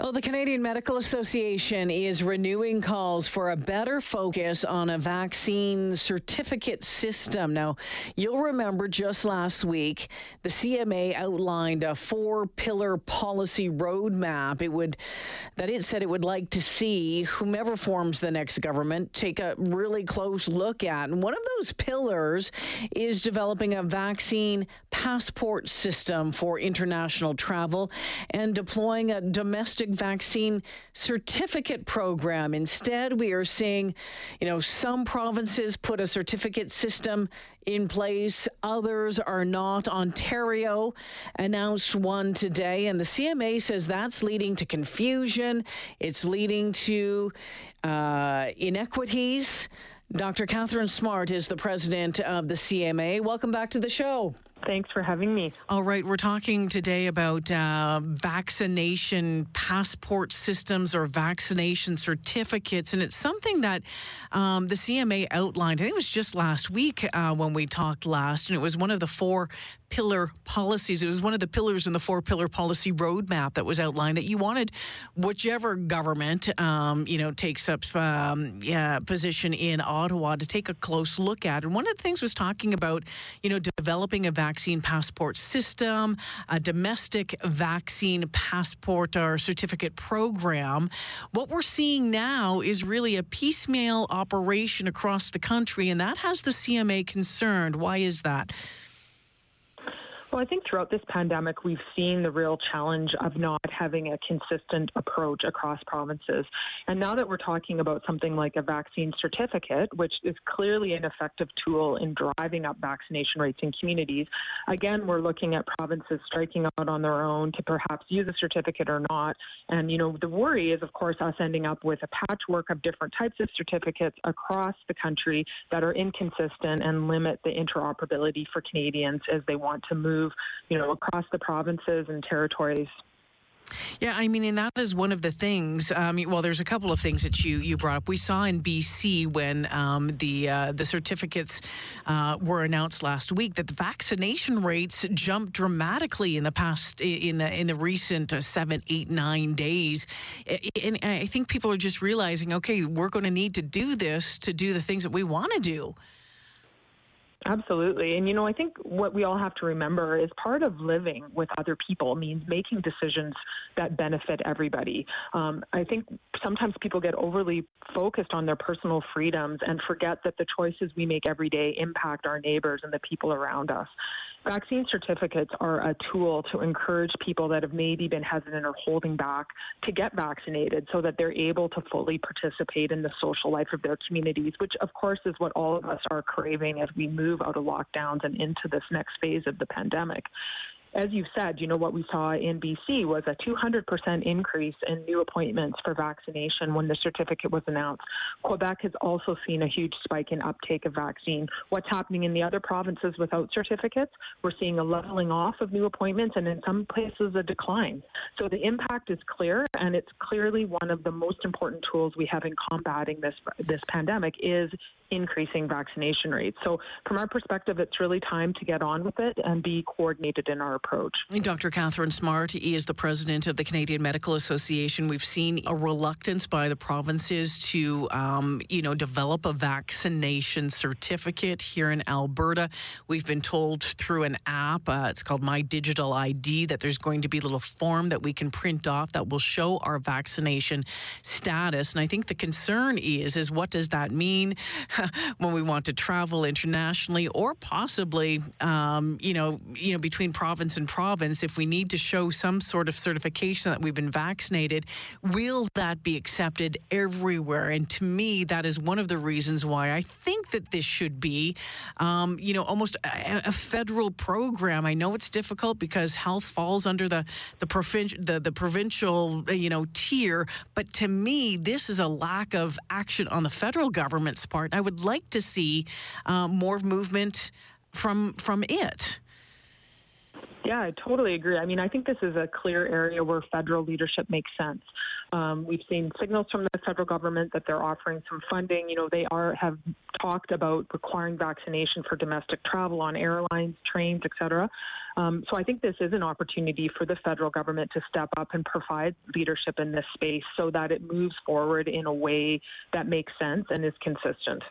Well, the Canadian Medical Association is renewing calls for a better focus on a vaccine certificate system. Now, you'll remember just last week, the CMA outlined a four-pillar policy roadmap. It would that it said it would like to see whomever forms the next government take a really close look at. And one of those pillars is developing a vaccine passport system for international travel and deploying a domestic vaccine certificate program. Instead, we are seeing, you know, some provinces put a certificate system in place, others are not. Ontario announced one today, and the CMA says that's leading to confusion, it's leading to uh, inequities. Dr. Katharine Smart is the president of the CMA. Welcome back to the show. Thanks for having me. All right, we're talking today about uh, vaccination passport systems or vaccination certificates, and it's something that um, the CMA outlined. I think it was just last week uh, when we talked last, and it was one of the four pillar policies. It was one of the pillars in the four pillar policy roadmap that was outlined that you wanted whichever government, um, you know, takes up um, yeah, position in Ottawa to take a close look at. And one of the things was talking about, you know, developing a vaccine passport system, a domestic vaccine passport or certificate program. What we're seeing now is really a piecemeal operation across the country, and that has the CMA concerned. Why is that? Well, I think throughout this pandemic, we've seen the real challenge of not having a consistent approach across provinces. And now that we're talking about something like a vaccine certificate, which is clearly an effective tool in driving up vaccination rates in communities, again, we're looking at provinces striking out on their own to perhaps use a certificate or not. And, you know, the worry is, of course, us ending up with a patchwork of different types of certificates across the country that are inconsistent and limit the interoperability for Canadians as they want to move move, you know, across the provinces and territories. Yeah, I mean, and that is one of the things. Um, well, there's a couple of things that you you brought up. We saw in BC when um, the uh, the certificates uh, were announced last week that the vaccination rates jumped dramatically in the past in the in the recent uh, seven, eight, nine days. And I think people are just realizing, okay, we're going to need to do this to do the things that we want to do. Absolutely. And, you know, I think what we all have to remember is part of living with other people means making decisions that benefit everybody. Um, I think sometimes people get overly focused on their personal freedoms and forget that the choices we make every day impact our neighbors and the people around us. Vaccine certificates are a tool to encourage people that have maybe been hesitant or holding back to get vaccinated so that they're able to fully participate in the social life of their communities, which of course is what all of us are craving as we move out of lockdowns and into this next phase of the pandemic as you said, you know, what we saw in BC was a 200% increase in new appointments for vaccination when the certificate was announced. Quebec has also seen a huge spike in uptake of vaccine. What's happening in the other provinces without certificates? We're seeing a leveling off of new appointments and in some places a decline. So the impact is clear and it's clearly one of the most important tools we have in combating this this pandemic is increasing vaccination rates. So from our perspective it's really time to get on with it and be coordinated in our approach. Dr. Katharine Smart is the president of the Canadian Medical Association. We've seen a reluctance by the provinces to, um, you know, develop a vaccination certificate here in Alberta. We've been told through an app, uh, it's called My Digital ID, that there's going to be a little form that we can print off that will show our vaccination status. And I think the concern is, is what does that mean when we want to travel internationally or possibly, um, you know, you know, between provinces and province, if we need to show some sort of certification that we've been vaccinated, will that be accepted everywhere? And to me, that is one of the reasons why I think that this should be, um, you know, almost a, a, federal program. I know it's difficult because health falls under the the, provincial the, the provincial, you know, tier. But to me, this is a lack of action on the federal government's part. I would like to see uh, more movement from from it. Yeah, I totally agree. I mean, I think this is a clear area where federal leadership makes sense. Um, we've seen signals from the federal government that they're offering some funding. You know, they are have talked about requiring vaccination for domestic travel on airlines, trains, etc. Um, so I think this is an opportunity for the federal government to step up and provide leadership in this space so that it moves forward in a way that makes sense and is consistent.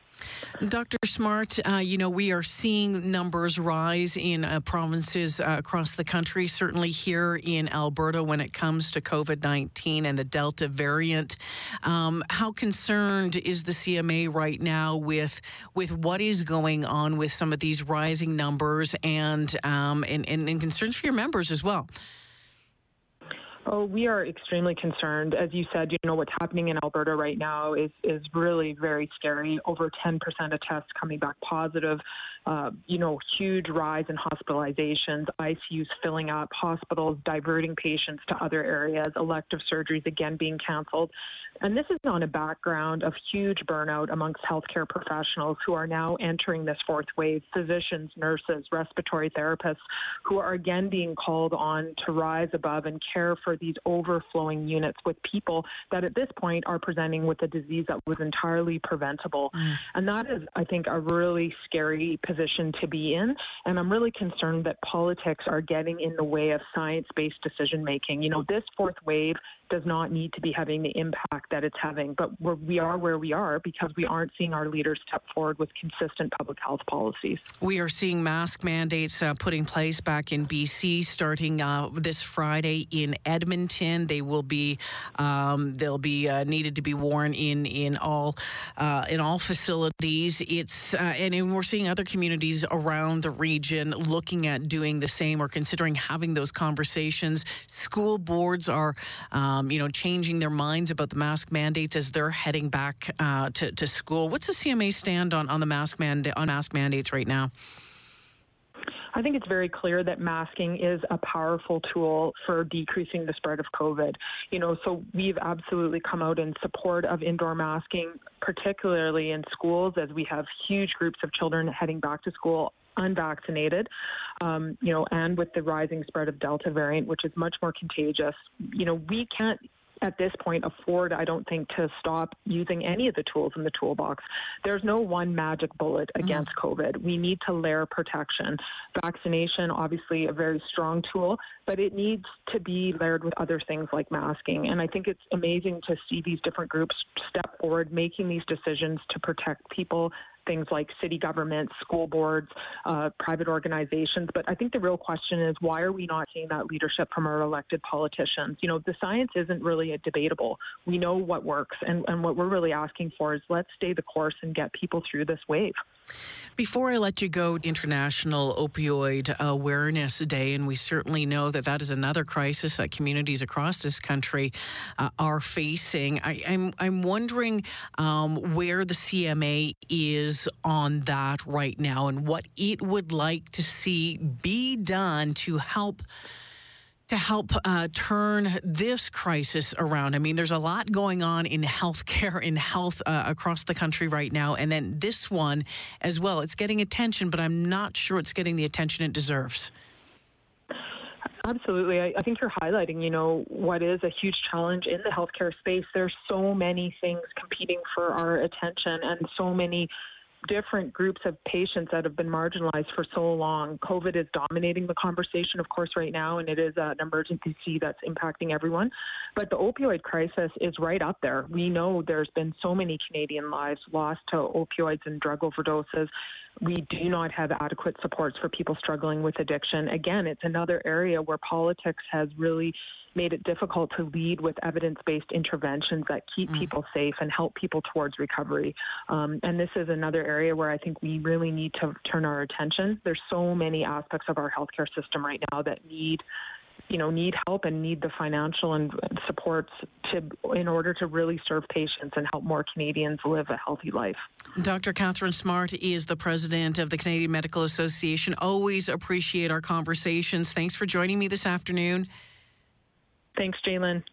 Dr. Smart, uh, you know, we are seeing numbers rise in uh, provinces uh, across the country, certainly here in Alberta when it comes to COVID 19 and the Delta variant. Um, how concerned is the CMA right now with, with what is going on with some of these rising numbers and, um, and, and, and concerns for your members as well? Oh, we are extremely concerned. As you said, you know what's happening in Alberta right now is is really very scary. Over 10% of tests coming back positive. Uh, you know, huge rise in hospitalizations, ICUs filling up, hospitals diverting patients to other areas, elective surgeries again being canceled. And this is on a background of huge burnout amongst healthcare professionals who are now entering this fourth wave physicians, nurses, respiratory therapists who are again being called on to rise above and care for these overflowing units with people that at this point are presenting with a disease that was entirely preventable. Mm. And that is, I think, a really scary position to be in. And I'm really concerned that politics are getting in the way of science based decision making. You know, this fourth wave does not need to be having the impact that it's having. But we're, we are where we are because we aren't seeing our leaders step forward with consistent public health policies. We are seeing mask mandates uh, put in place back in BC starting uh, this Friday in Edmonton. They will be um, they'll be uh, needed to be worn in in all uh, in all facilities. It's uh, and, and we're seeing other communities around the region looking at doing the same or considering having those conversations. School boards are. Um, um, you know, changing their minds about the mask mandates as they're heading back uh, to, to school. What's the CMA stand on, on the mask manda- on mask mandates right now? I think it's very clear that masking is a powerful tool for decreasing the spread of COVID. You know, so we've absolutely come out in support of indoor masking, particularly in schools, as we have huge groups of children heading back to school unvaccinated, um, you know, and with the rising spread of Delta variant, which is much more contagious, you know, we can't at this point afford, I don't think, to stop using any of the tools in the toolbox. There's no one magic bullet mm-hmm. against mm. COVID. We need to layer protection. Vaccination, obviously, a very strong tool, but it needs to be layered with other things like masking. And I think it's amazing to see these different groups step forward, making these decisions to protect people things like city governments, school boards, uh, private organizations. But I think the real question is why are we not seeing that leadership from our elected politicians? You know, the science isn't really a debatable. We know what works, and, and what we're really asking for is let's stay the course and get people through this wave. Before I let you go, International Opioid Awareness Day, and we certainly know that that is another crisis that communities across this country uh, are facing. I, am I'm, I'm wondering um, where the CMA is on that right now and what it would like to see be done to help to help uh, turn this crisis around? I mean, there's a lot going on in healthcare, in health uh, across the country right now. And then this one as well. It's getting attention, but I'm not sure it's getting the attention it deserves. Absolutely. I, I, think you're highlighting, you know, what is a huge challenge in the healthcare space. There's so many things competing for our attention and so many different groups of patients that have been marginalized for so long. COVID is dominating the conversation, of course, right now, and it is an emergency that's impacting everyone. But the opioid crisis is right up there. We know there's been so many Canadian lives lost to opioids and drug overdoses. We do not have adequate supports for people struggling with addiction. Again, it's another area where politics has really made it difficult to lead with evidence based interventions that keep mm. people safe and help people towards recovery. Um, and this is another area where I think we really need to turn our attention. There's so many aspects of our healthcare system right now that need you know need help and need the financial and supports to in order to really serve patients and help more Canadians live a healthy life. Dr. Katharine Smart is the president of the Canadian Medical Association. Always appreciate our conversations. Thanks for joining me this afternoon. Thanks, Jalen.